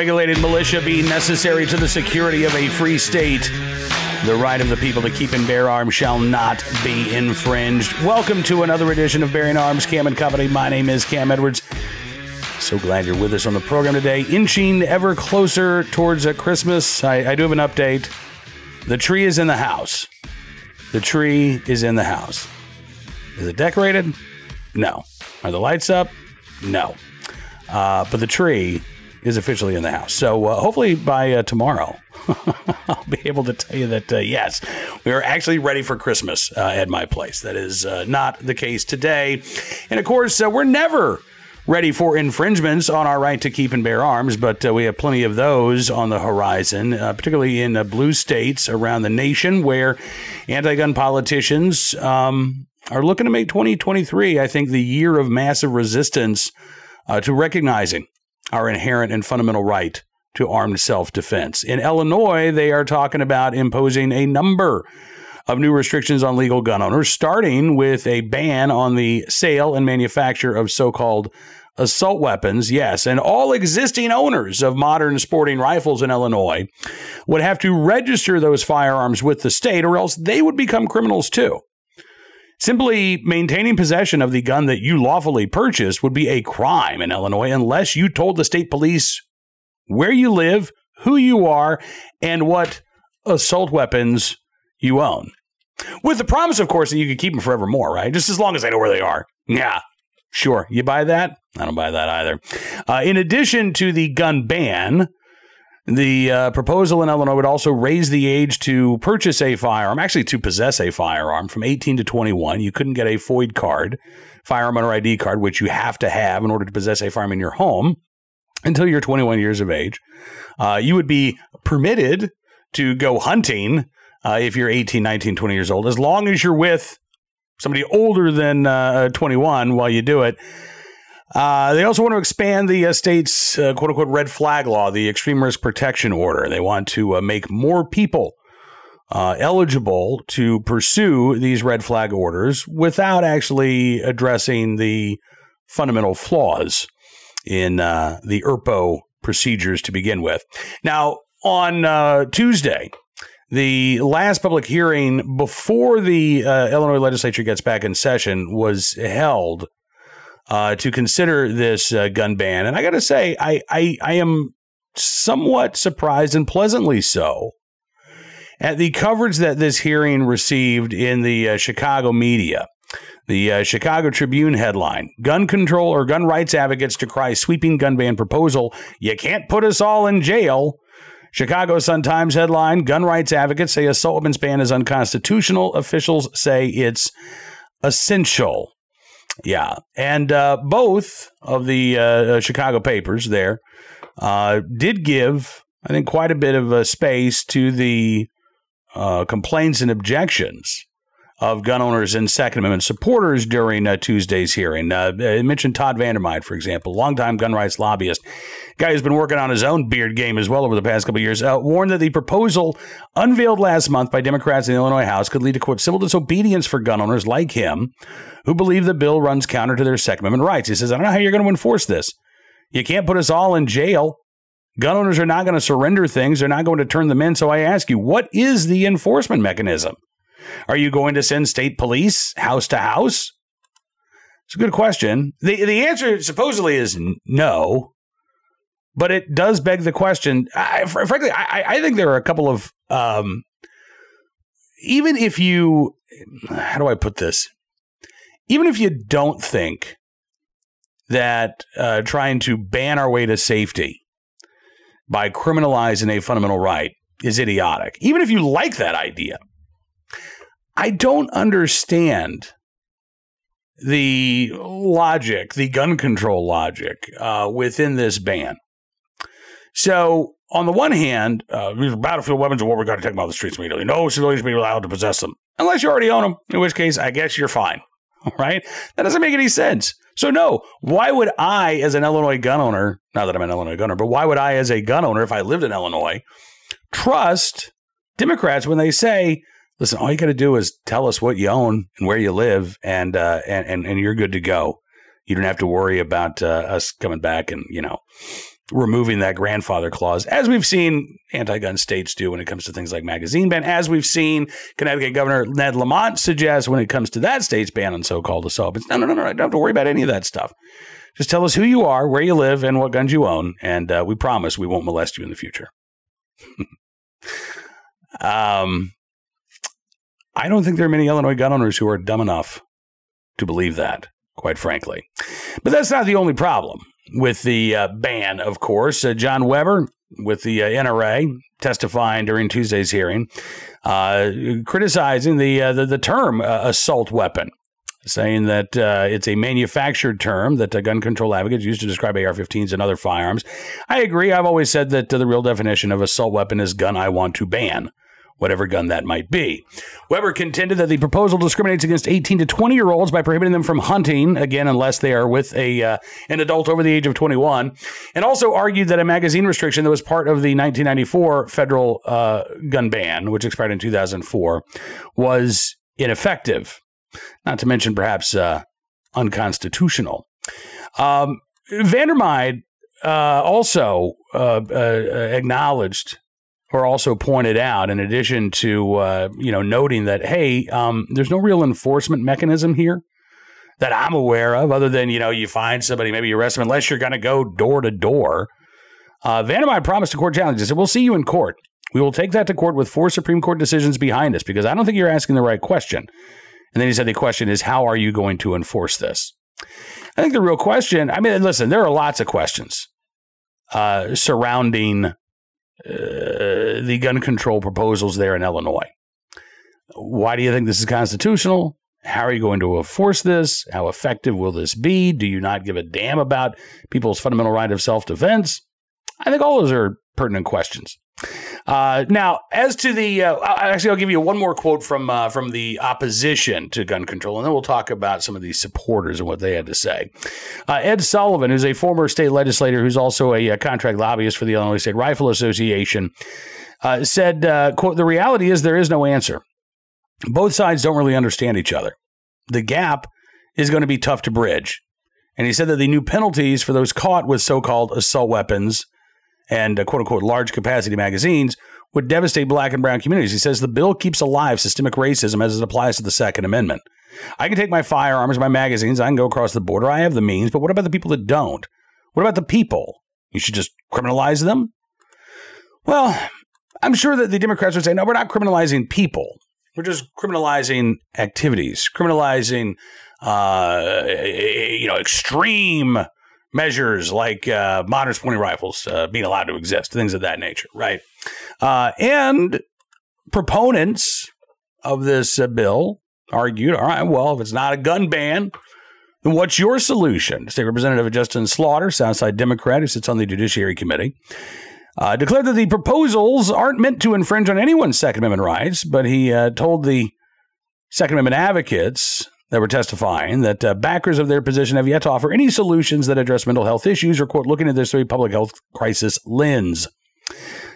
unregulated militia be necessary to the security of a free state, the right of the people to keep and bear arms shall not be infringed. Welcome to another edition of Bearing Arms, Cam and Company. My name is Cam Edwards. So glad you're with us on the program today. Inching ever closer towards uh, Christmas, I, I do have an update. The tree is in the house. The tree is in the house. Is it decorated? No. Are the lights up? No. Uh, but the tree is officially in the house. So uh, hopefully by uh, tomorrow, I'll be able to tell you that uh, yes, we are actually ready for Christmas uh, at my place. That is uh, not the case today. And of course, uh, we're never ready for infringements on our right to keep and bear arms, but uh, we have plenty of those on the horizon, uh, particularly in uh, blue states around the nation where anti gun politicians um, are looking to make 2023, I think, the year of massive resistance to recognizing our inherent and fundamental right to armed self defense. In Illinois, they are talking about imposing a number of new restrictions on legal gun owners, starting with a ban on the sale and manufacture of so called assault weapons. Yes, and all existing owners of modern sporting rifles in Illinois would have to register those firearms with the state, or else they would become criminals too. Simply maintaining possession of the gun that you lawfully purchased would be a crime in Illinois unless you told the state police where you live, who you are, and what assault weapons you own. With the promise, of course, that you could keep them forevermore, right? Just as long as I know where they are. Yeah, sure. You buy that? I don't buy that either. Uh, in addition to the gun ban, the uh, proposal in Illinois would also raise the age to purchase a firearm, actually to possess a firearm, from 18 to 21. You couldn't get a FOID card, firearm owner ID card, which you have to have in order to possess a firearm in your home until you're 21 years of age. Uh, you would be permitted to go hunting uh, if you're 18, 19, 20 years old, as long as you're with somebody older than uh, 21 while you do it. Uh, they also want to expand the uh, state's uh, quote unquote red flag law, the extreme risk protection order. They want to uh, make more people uh, eligible to pursue these red flag orders without actually addressing the fundamental flaws in the ERPO procedures to begin with. Now, on Tuesday, the last public hearing before the Illinois legislature gets back in session was held uh, to consider this uh, gun ban. And I got to say, I, I, I am somewhat surprised and pleasantly so at the coverage that this hearing received in the uh, Chicago media. The uh, Chicago Tribune headline Gun control or gun rights advocates decry sweeping gun ban proposal. You can't put us all in jail. Chicago Sun Times headline Gun rights advocates say assault weapons ban is unconstitutional. Officials say it's essential. Yeah, and uh, both of the uh, uh, Chicago papers there uh, did give, I think, quite a bit of uh, space to the uh, complaints and objections of gun owners and Second Amendment supporters during uh, Tuesday's hearing. Uh, I mentioned Todd Vandermyde, for example, longtime gun rights lobbyist, guy who's been working on his own beard game as well over the past couple of years, uh, warned that the proposal unveiled last month by Democrats in the Illinois House could lead to, quote, civil disobedience for gun owners like him who believe the bill runs counter to their Second Amendment rights. He says, I don't know how you're going to enforce this. You can't put us all in jail. Gun owners are not going to surrender things. They're not going to turn them in. So I ask you, what is the enforcement mechanism? Are you going to send state police house to house? It's a good question. The the answer supposedly is no, but it does beg the question. I, frankly, I, I think there are a couple of um, even if you how do I put this? Even if you don't think that uh, trying to ban our way to safety by criminalizing a fundamental right is idiotic, even if you like that idea, I don't understand the logic, the gun control logic uh, within this ban. So, on the one hand, uh, battlefield weapons are what we're going to take them off the streets immediately. No civilians should be allowed to possess them unless you already own them, in which case, I guess you're fine. Right? That doesn't make any sense. So, no, why would I, as an Illinois gun owner, not that I'm an Illinois gunner, but why would I, as a gun owner, if I lived in Illinois, trust Democrats when they say listen, all you got to do is tell us what you own and where you live, and uh, and, and and you're good to go. You don't have to worry about uh, us coming back and you know removing that grandfather clause, as we've seen anti-gun states do when it comes to things like magazine ban, as we've seen Connecticut Governor Ned Lamont suggest when it comes to that state's ban on so-called assault. But no, no, no, no, I don't have to worry about any of that stuff. Just tell us who you are, where you live, and what guns you own, and uh, we promise we won't molest you in the future. um, I don't think there are many Illinois gun owners who are dumb enough to believe that, quite frankly. But that's not the only problem with the uh, ban, of course. Uh, John Weber with the uh, NRA testifying during Tuesday's hearing, uh, criticizing the, uh, the, the term uh, assault weapon. Saying that it's a manufactured term that gun control advocates use to describe AR 15s and other firearms. I agree. I've always said that the real definition of assault weapon is gun I want to ban whatever gun that might be. Weber contended that the proposal discriminates against 18 to 20 year olds by prohibiting them from hunting, again, unless they are with a uh, an adult over the age of 21, and also argued that a magazine restriction that was part of the 1994 federal uh, gun ban, which expired in 2004, was ineffective, not to mention perhaps uh, unconstitutional. Um, Vandermyde uh, also uh, uh, acknowledged or also pointed out, in addition to uh, you know noting that hey, um, there's no real enforcement mechanism here that I'm aware of, other than you know you find somebody, maybe you arrest them, unless you're going to go door to door. Uh, Vandermyde promised to court challenges. Said, "We'll see you in court. We will take that to court with four Supreme Court decisions behind us because I don't think you're asking the right question." And then he said, "The question is, how are you going to enforce this?" I think the real question. I mean, listen, there are lots of questions uh, surrounding uh, the gun control proposals there in Illinois. Why do you think this is constitutional? How are you going to enforce this? How effective will this be? Do you not give a damn about people's fundamental right of self defense? I think all those are pertinent questions. Uh, now, as to the, uh, actually, I'll give you one more quote from uh, from the opposition to gun control, and then we'll talk about some of the supporters and what they had to say. Uh, Ed Sullivan, who's a former state legislator who's also a, a uh, contract lobbyist for the Illinois State Rifle Association, uh, said, "quote The reality is there is no answer. Both sides don't really understand each other. The gap is going to be tough to bridge." And he said that the new penalties for those caught with so-called assault weapons and uh, quote unquote large capacity magazines would devastate black and brown communities. He says the bill keeps alive systemic racism as it applies to the Second Amendment. I can take my firearms, my magazines, I can go across the border. I have the means, but what about the people that don't? What about the people? You should just criminalize them? Well, I'm sure that the Democrats would say, no, we're not criminalizing people. We're just criminalizing activities, criminalizing, uh, you know, extreme measures like uh, modern sporting rifles uh, being allowed to exist, things of that nature, right? Uh, and proponents of this uh, bill argued, all right, well, if it's not a gun ban, then what's your solution? State Representative Justin Slaughter, Southside Democrat, who sits on the Judiciary Committee. Uh, declared that the proposals aren't meant to infringe on anyone's Second Amendment rights, but he uh, told the Second Amendment advocates that were testifying that uh, backers of their position have yet to offer any solutions that address mental health issues or, quote, looking at this through a public health crisis lens.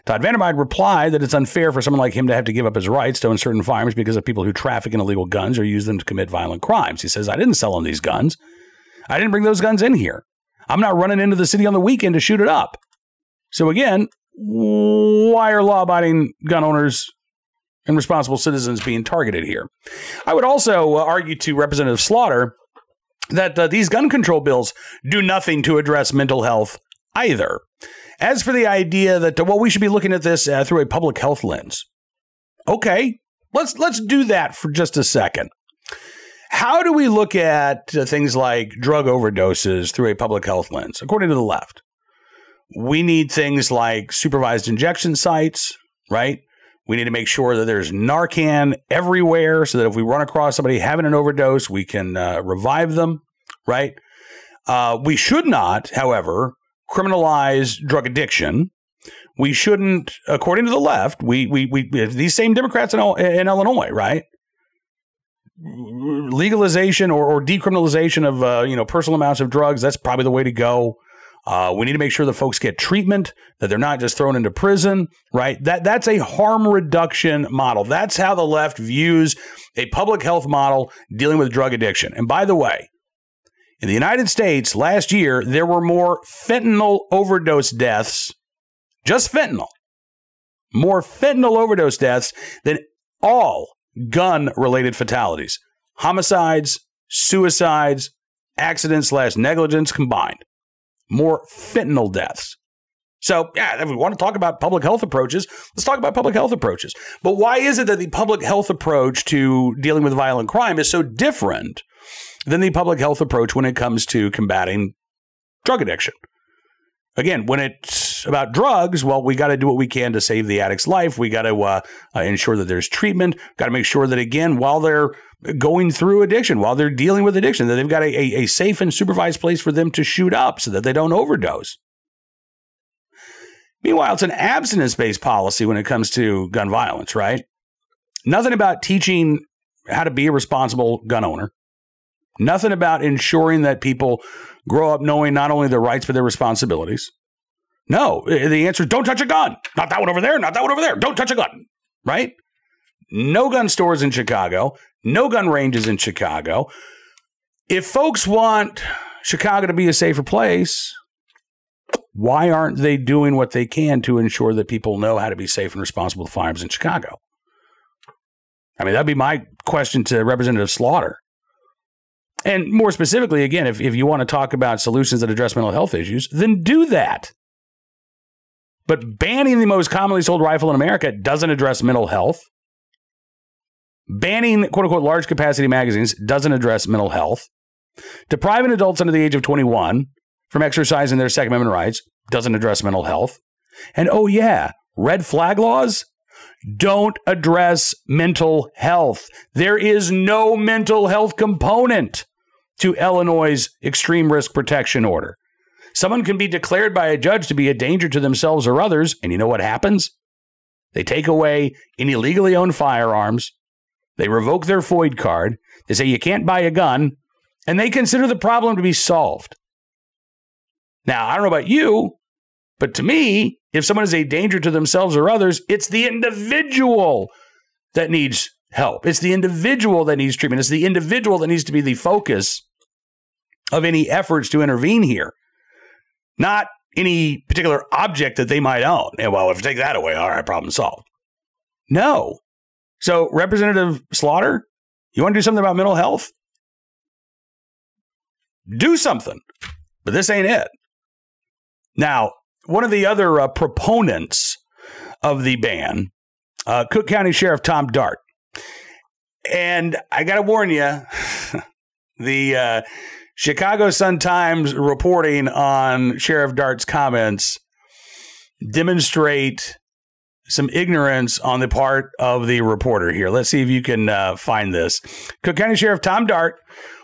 Todd Vandermyde replied that it's unfair for someone like him to have to give up his rights to own certain firearms because of people who traffic in illegal guns or use them to commit violent crimes. He says, I didn't sell him these guns. I didn't bring those guns in here. I'm not running into the city on the weekend to shoot it up. So again, why are law abiding gun owners and responsible citizens being targeted here. I would also uh, argue to Representative Slaughter that uh, these gun control bills do nothing to address mental health either. As for the idea that well we should be looking at this uh, through a public health lens. Okay, let's let's do that for just a second. How do we look at uh, things like drug overdoses through a public health lens according to the left? We need things like supervised injection sites, right? We need to make sure that there's Narcan everywhere so that if we run across somebody having an overdose, we can uh, revive them, right? Uh, we should not, however, criminalize drug addiction. We shouldn't, according to the left, we, we, we these same Democrats in, in Illinois, right? Legalization or, or decriminalization of uh, you know personal amounts of drugs, that's probably the way to go. Uh, we need to make sure that folks get treatment, that they're not just thrown into prison, right? That that's a harm reduction model. That's how the left views a public health model dealing with drug addiction. And by the way, In the United States last year, there were more fentanyl overdose deaths, just fentanyl, more fentanyl overdose deaths than all gun related fatalities, homicides, suicides, accidents slash negligence combined. More fentanyl deaths. So, yeah, if we want to talk about public health approaches, let's talk about public health approaches. But why is it that the public health approach to dealing with violent crime is so different than the public health approach when it comes to combating drug addiction? Again, when it's about drugs, well, we got to do what we can to save the addict's life. We got to uh, uh, ensure that there's treatment. Got to make sure that, again, while they're going through addiction, while they're dealing with addiction, that they've got a, a, a safe and supervised place for them to shoot up so that they don't overdose. Meanwhile, it's an abstinence based policy when it comes to gun violence, right? Nothing about teaching how to be a responsible gun owner. Nothing about ensuring that people grow up knowing not only their rights, but their responsibilities. No, eh, the answer is don't touch a gun. Not that one over there, not that one over there. Don't touch a gun, right? No gun stores in Chicago, no gun ranges in Chicago. If folks want Chicago to be a safer place, why aren't they doing what they can to ensure that people know how to be safe and responsible with firearms in Chicago? I mean, that'd be my question to Representative Slaughter. And more specifically, again, if, if you want to talk about solutions that address mental health issues, then do that. But banning the most commonly sold rifle in America doesn't address mental health. Banning quote unquote large capacity magazines doesn't address mental health. Depriving adults under the age of 21 from exercising their Second Amendment rights doesn't address mental health. And oh, yeah, red flag laws don't address mental health. There is no mental health component to Illinois' extreme risk protection order. Someone can be declared by a judge to be a danger to themselves or others, and you know what happens? They take away any legally owned firearms, they revoke their FOID card, they say you can't buy a gun, and they consider the problem to be solved. Now, I don't know about you, but to me, if someone is a danger to themselves or others, it's the individual that needs help. It's the individual that needs treatment. It's the individual that needs to be the focus of any efforts to intervene here, not any particular object that they might own. And well, if you take that away, all right, problem solved. No. So, Representative Slaughter, you want to do something about mental health? Do something. But this ain't it. Now, one of the other uh, proponents of the ban, uh, Cook County Sheriff Tom Dart, and I got to warn you, the uh, Chicago Sun Times reporting on Sheriff Dart's comments demonstrate some ignorance on the part of the reporter here. Let's see if you can uh, find this. Cook County Sheriff Tom Dart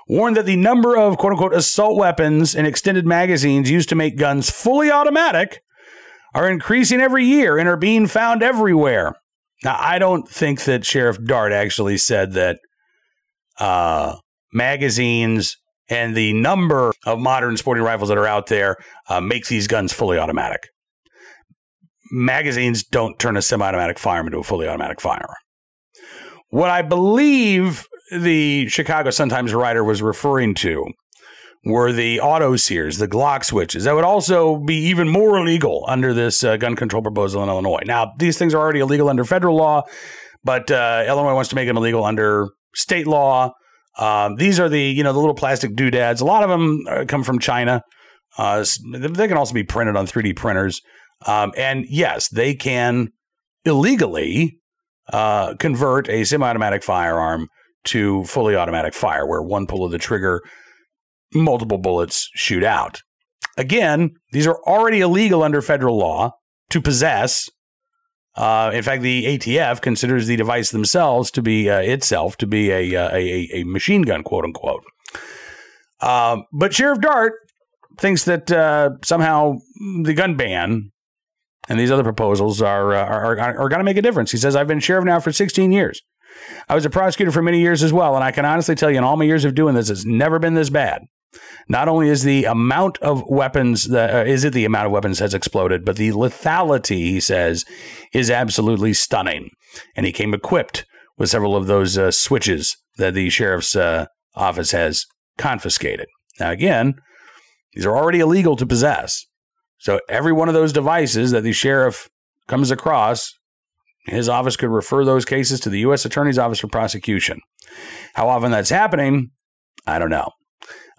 warned that the number of quote unquote assault weapons and extended magazines used to make guns fully automatic are increasing every year and are being found everywhere. Now, I don't think that Sheriff Dart actually said that uh, magazines and the number of modern sporting rifles that are out there uh, makes these guns fully automatic. Magazines don't turn a semi automatic firearm into a fully automatic firearm. What I believe the Chicago Sun Times writer was referring to were the auto sears, the Glock switches. That would also be even more illegal under this uh, gun control proposal in Illinois. Now, these things are already illegal under federal law, but uh, Illinois wants to make them illegal under state law. Um, these are the you know the little plastic doodads. A lot of them uh, come from China. Uh, they can also be printed on 3D printers. Um, and yes, they can illegally uh, convert a semi-automatic firearm to fully automatic fire, where one pull of the trigger multiple bullets shoot out. Again, these are already illegal under federal law to possess. Uh, in fact, the ATF considers the device themselves to be uh, itself to be a, uh, a, a machine gun, quote unquote. Um, but Sheriff Dart thinks that uh, somehow the gun ban and these other proposals are uh, are, are, are going to make a difference. He says, "I've been sheriff now for 16 years. I was a prosecutor for many years as well, and I can honestly tell you, in all my years of doing this, it's never been this bad. Not only is the amount of weapons that uh, is it the amount of weapons has exploded, but the lethality, he says, is absolutely stunning. And he came equipped with several of those uh, switches that the sheriff's uh, office has confiscated. Now, again, these are already illegal to possess. So every one of those devices that the sheriff comes across, his office could refer those cases to the U.S. Attorney's Office for prosecution. How often that's happening, I don't know.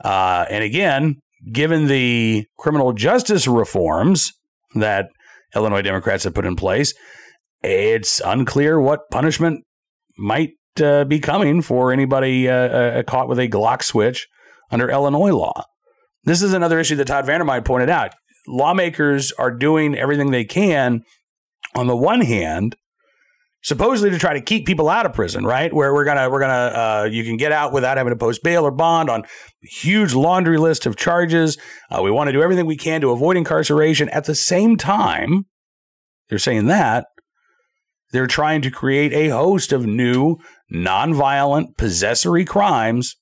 Uh, and again, given the criminal justice reforms that Illinois Democrats have put in place, it's unclear what punishment might uh, be coming for anybody uh, uh, caught with a Glock switch under Illinois law. This is another issue that Todd Vandermyde pointed out. Lawmakers are doing everything they can, on the one hand, supposedly to try to keep people out of prison, right? Where we're gonna we're gonna uh, you can get out without having to post bail or bond on huge laundry list of charges. Uh, we want to do everything we can to avoid incarceration. At the same time, they're saying that they're trying to create a host of new nonviolent possessory crimes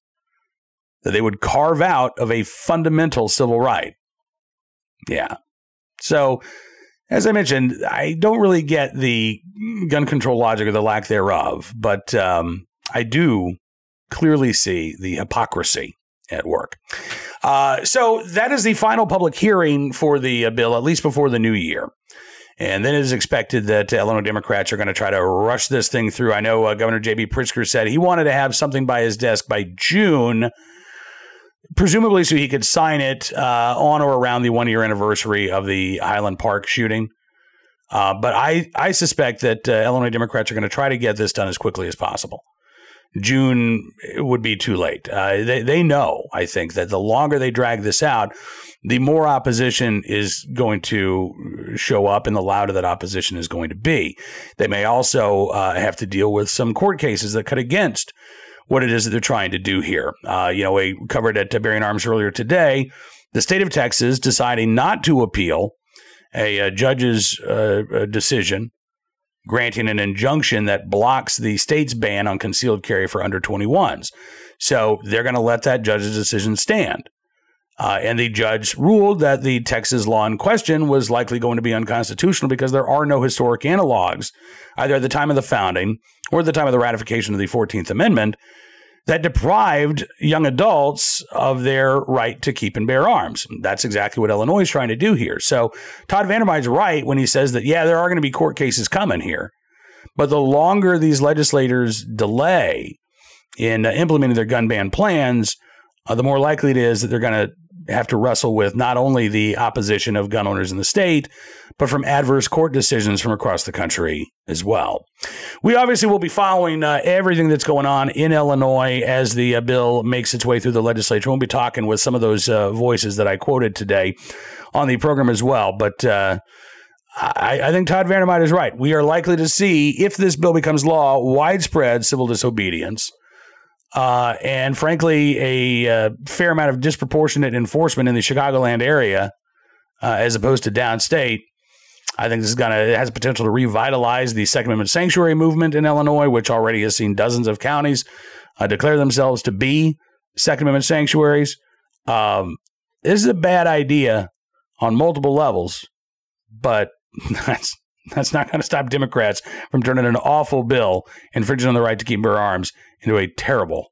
that they would carve out of a fundamental civil right. Yeah. So as I mentioned, I don't really get the gun control logic or the lack thereof, but um, I do clearly see the hypocrisy at work. Uh, so that is the final public hearing for the uh, bill, at least before the new year. And then it is expected that uh, Illinois Democrats are going to try to rush this thing through. I know uh, Governor J.B. Pritzker said he wanted to have something by his desk by June presumably so he could sign it uh, on or around the one year anniversary of the Highland Park shooting. Uh, but I, I suspect that uh, Illinois Democrats are going to try to get this done as quickly as possible. June would be too late. Uh, they, they know, I think, that the longer they drag this out, the more opposition is going to show up and the louder that opposition is going to be. They may also uh, have to deal with some court cases that cut against what it is that they're trying to do here. Uh, you know, we covered at Bearing Arms earlier today the state of Texas deciding not to appeal a, a judge's uh, decision granting an injunction that blocks the state's ban on concealed carry for under 21s. So they're going to let that judge's decision stand. Uh, and the judge ruled that the Texas law in question was likely going to be unconstitutional because there are no historic analogs, either at the time of the founding or at the time of the ratification of the 14th Amendment, that deprived young adults of their right to keep and bear arms. That's exactly what Illinois is trying to do here. So Todd Vandermyde's right when he says that, yeah, there are going to be court cases coming here. But the longer these legislators delay in uh, implementing their gun ban plans, uh, the more likely it is that they're going to have to wrestle with not only the opposition of gun owners in the state, but from adverse court decisions from across the country as well. We obviously will be following uh, everything that's going on in Illinois as the uh, bill makes its way through the legislature. We'll be talking with some of those uh, voices that I quoted today on the program as well. But uh, I, I, think Todd Vandermyde is right. We are likely to see, if this bill becomes law, widespread civil disobedience uh, and frankly, a uh, fair amount of disproportionate enforcement in the Chicagoland area uh, as opposed to downstate. I think this is going to has potential to revitalize the Second Amendment sanctuary movement in Illinois, which already has seen dozens of counties uh, declare themselves to be Second Amendment sanctuaries. Um, this is a bad idea on multiple levels, but that's that's not going to stop Democrats from turning an awful bill infringing on the right to keep bear arms into a terrible,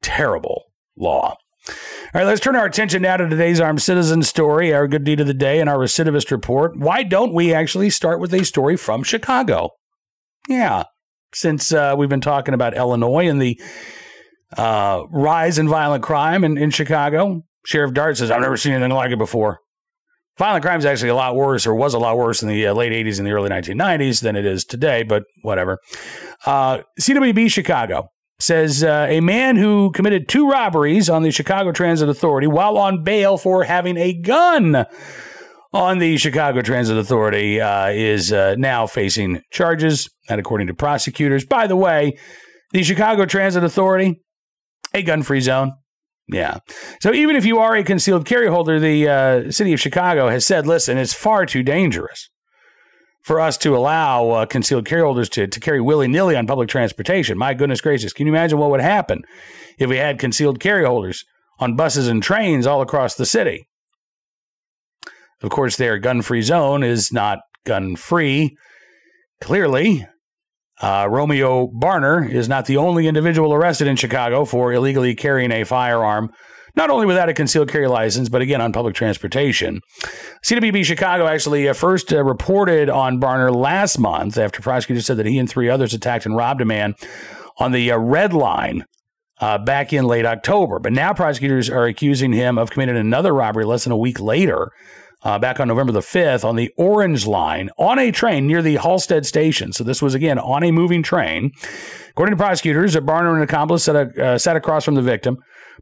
terrible law. All right, let's turn our attention now to today's armed citizen story, our good deed of the day, and our recidivist report. Why don't we actually start with a story from Chicago? Yeah, since uh, we've been talking about Illinois and the uh, rise in violent crime in, in Chicago, Sheriff Dart says, I've never seen anything like it before. Violent crime is actually a lot worse, or was a lot worse in the uh, late 80s and the early 1990s than it is today, but whatever. Uh, CWB Chicago says uh, a man who committed two robberies on the Chicago Transit Authority while on bail for having a gun on the Chicago Transit Authority uh, is uh, now facing charges, and according to prosecutors. By the way, the Chicago Transit Authority, a gun free zone. Yeah. So even if you are a concealed carry holder, the uh, city of Chicago has said, listen, it's far too dangerous for us to allow uh, concealed carry holders to, to carry willy nilly on public transportation. My goodness gracious, can you imagine what would happen if we had concealed carry holders on buses and trains all across the city? Of course, their gun free zone is not gun free. Clearly, uh, Romeo Barner is not the only individual arrested in Chicago for illegally carrying a firearm not only without a concealed carry license, but again on public transportation. CWB Chicago actually uh, first uh, reported on Barner last month after prosecutors said that he and three others attacked and robbed a man on the uh, red line uh, back in late October. But now prosecutors are accusing him of committing another robbery less than a week later. Uh, back on November the 5th on the Orange Line on a train near the Halsted station. So this was again on a moving train. According to prosecutors, a Barner and an accomplice sat, uh, sat across from the victim.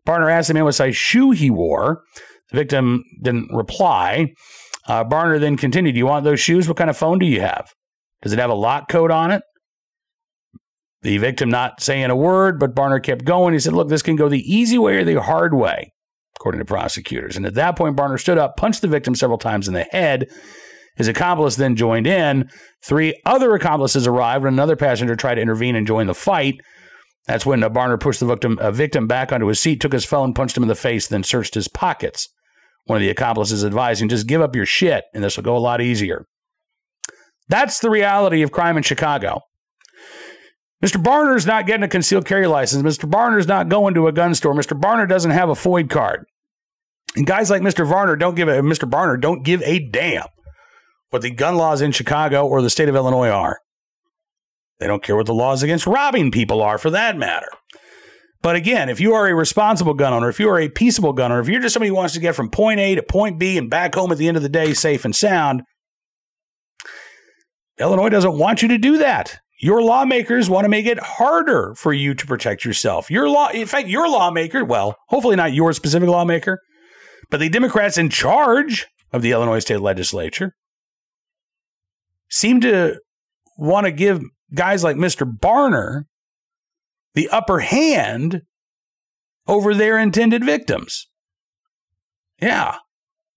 Barner asked the man what size shoe he wore. The victim didn't reply. Uh, Barner then continued, Do you want those shoes? What kind of phone do you have? Does it have a lock code on it? The victim not saying a word, but Barner kept going. He said, Look, this can go the easy way or the hard way, according to prosecutors. And at that point, Barner stood up, punched the victim several times in the head. His accomplice then joined in. Three other accomplices arrived, and another passenger tried to intervene and join the fight. That's when uh, Barner pushed the victim, uh, victim back onto his seat, took his phone, punched him in the face, then searched his pockets. One of the accomplices advising, just give up your shit, and this will go a lot easier. That's the reality of crime in Chicago. Mr. Barner's not getting a concealed carry license. Mr. Barner's not going to a gun store. Mr. Barner doesn't have a FOID card. And guys like Mr. Varner don't give a Mr. Barner don't give a damn what the gun laws in Chicago or the state of Illinois are. They don't care what the laws against robbing people are, for that matter. But again, if you are a responsible gun owner, if you are a peaceable gun owner, if you're just somebody who wants to get from point A to point B and back home at the end of the day safe and sound, Illinois doesn't want you to do that. Your lawmakers want to make it harder for you to protect yourself. Your law, in fact, your lawmaker, well, hopefully not your specific lawmaker, but the Democrats in charge of the Illinois state legislature seem to want to give guys like Mr. Barner the upper hand over their intended victims. Yeah.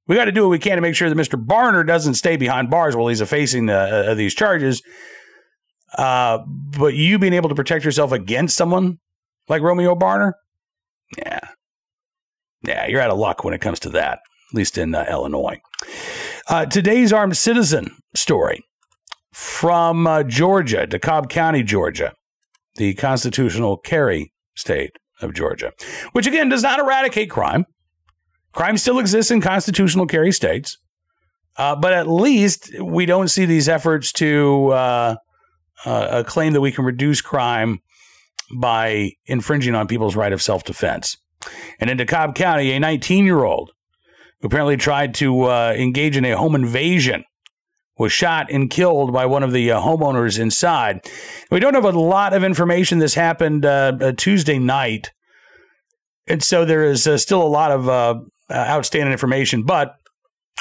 We got to do what we can to make sure that Mr. Barner doesn't stay behind bars while he's facing uh, uh, these charges. Uh, but you being able to protect yourself against someone like Romeo Barner, yeah, yeah, you're out of luck when it comes to that. At least in uh, Illinois. Uh, today's armed citizen story from uh, Georgia, DeKalb County, Georgia, the constitutional carry state of Georgia, which again does not eradicate crime. Crime still exists in constitutional carry states, uh, but at least we don't see these efforts to uh, uh, claim that we can reduce crime by infringing on people's right of self defense. And in DeKalb County, a 19 year old who apparently tried to uh, engage in a home invasion was shot and killed by one of the uh, homeowners inside. We don't have a lot of information. This happened uh, Tuesday night. And so there is uh, still a lot of uh, uh, outstanding information, but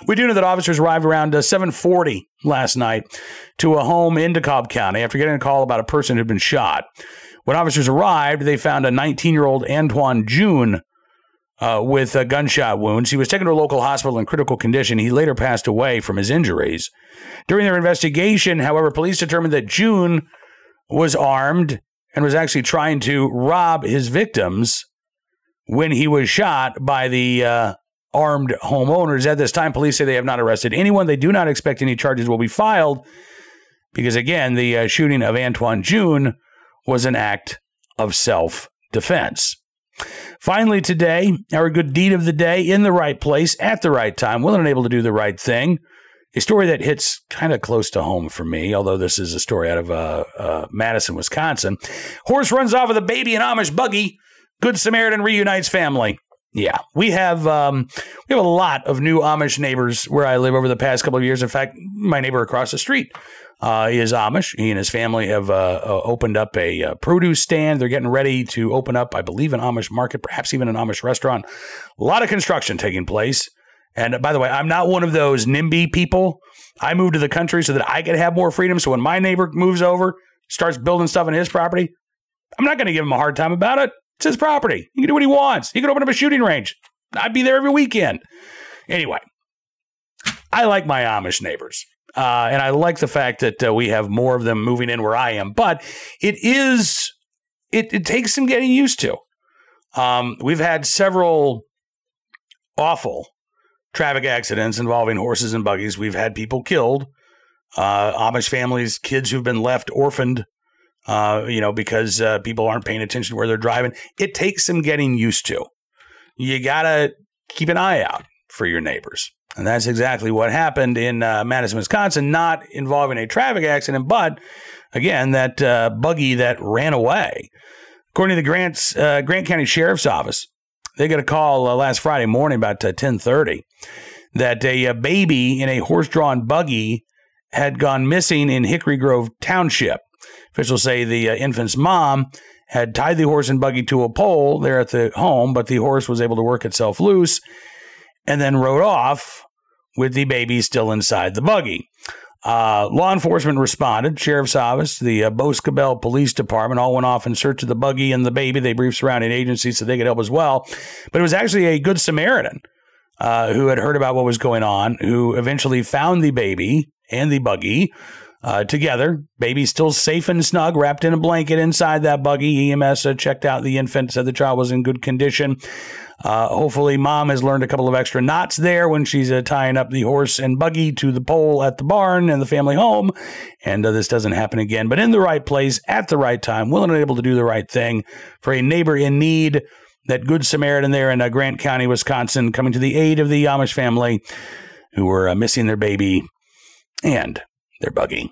we do know that officers arrived around 7:40 uh, last night to a home in DeKalb County after getting a call about a person who'd been shot. When officers arrived, they found a 19-year-old Antoine June uh, with uh, gunshot wounds. He was taken to a local hospital in critical condition. He later passed away from his injuries. During their investigation, however, police determined that June was armed and was actually trying to rob his victims when he was shot by the uh, armed homeowners. At this time, police say they have not arrested anyone. They do not expect any charges will be filed because, again, the uh, shooting of Antoine June was an act of self defense. Finally, today, our good deed of the day in the right place at the right time, willing and able to do the right thing. A story that hits kind of close to home for me, although this is a story out of uh, uh, Madison, Wisconsin. Horse runs off with a baby in Amish buggy. Good Samaritan reunites family. Yeah, we have um, we have a lot of new Amish neighbors where I live over the past couple of years. In fact, my neighbor across the street uh, is Amish. He and his family have uh, uh, opened up a uh, produce stand. They're getting ready to open up, I believe, an Amish market, perhaps even an Amish restaurant. A lot of construction taking place. And by the way, I'm not one of those NIMBY people. I moved to the country so that I could have more freedom. So when my neighbor moves over, starts building stuff on his property, I'm not going to give him a hard time about it. It's his property. He can do what he wants. He can open up a shooting range. I'd be there every weekend. Anyway, I like my Amish neighbors. Uh, and I like the fact that uh, we have more of them moving in where I am, but it is it, it takes some getting used to. Um, we've had several awful traffic accidents involving horses and buggies. We've had people killed, uh, Amish families, kids who've been left orphaned, uh, you know, because uh, people aren't paying attention to where they're driving. It takes some getting used to. you got to keep an eye out for your neighbors. And that's exactly what happened in uh, Madison, Wisconsin, not involving a traffic accident, but again, that uh, buggy that ran away. According to the Grant's, uh, Grant County Sheriff's Office, they got a call uh, last Friday morning about 10:30 uh, that a, a baby in a horse-drawn buggy had gone missing in Hickory Grove Township. Officials say the uh, infant's mom had tied the horse and buggy to a pole there at the home, but the horse was able to work itself loose and then rode off with the baby still inside the buggy. Uh, law enforcement responded. Sheriff's Office, the uh, Boscobel Police Department all went off in search of the buggy and the baby. They briefed surrounding agencies so they could help as well. But it was actually a good Samaritan uh, who had heard about what was going on, who eventually found the baby and the buggy uh, together. Baby still safe and snug, wrapped in a blanket inside that buggy. EMS uh, checked out the infant, said the child was in good condition. Uh, hopefully, mom has learned a couple of extra knots there when she's uh, tying up the horse and buggy to the pole at the barn and the family home. And uh, this doesn't happen again, but in the right place at the right time, willing and able to do the right thing for a neighbor in need. That good Samaritan there in uh, Grant County, Wisconsin, coming to the aid of the Amish family who were missing their baby and their bugging.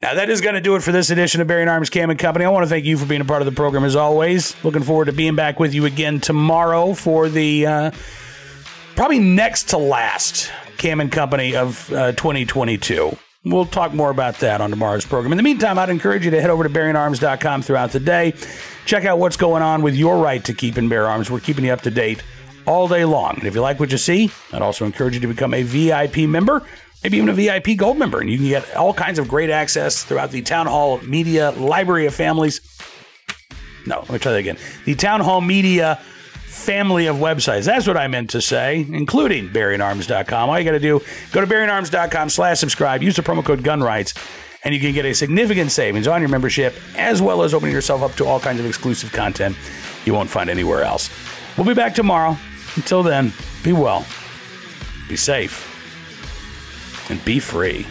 Now, that is going to do it for this edition of Bearing Arms Cam and Company. I want to thank you for being a part of the program as always. Looking forward to being back with you again tomorrow for the uh, probably next to last Cam and Company of uh, 2022. We'll talk more about that on tomorrow's program. In the meantime, I'd encourage you to head over to bearingarms.com throughout the day. Check out what's going on with your right to keep and bear arms. We're keeping you up to date all day long. And if you like what you see, I'd also encourage you to become a VIP member maybe even a VIP gold member. And you can get all kinds of great access throughout the Town Hall Media Library of Families. No, let me try that again. The Town Hall Media family of websites. That's what I meant to say, including bearingarms.com. All you got to do, go to bearingarms.com slash subscribe, use the promo code GUNRIGHTS, and you can get a significant savings on your membership, as well as opening yourself up to all kinds of exclusive content you won't find anywhere else. We'll be back tomorrow. Until then, be well, be safe and be free.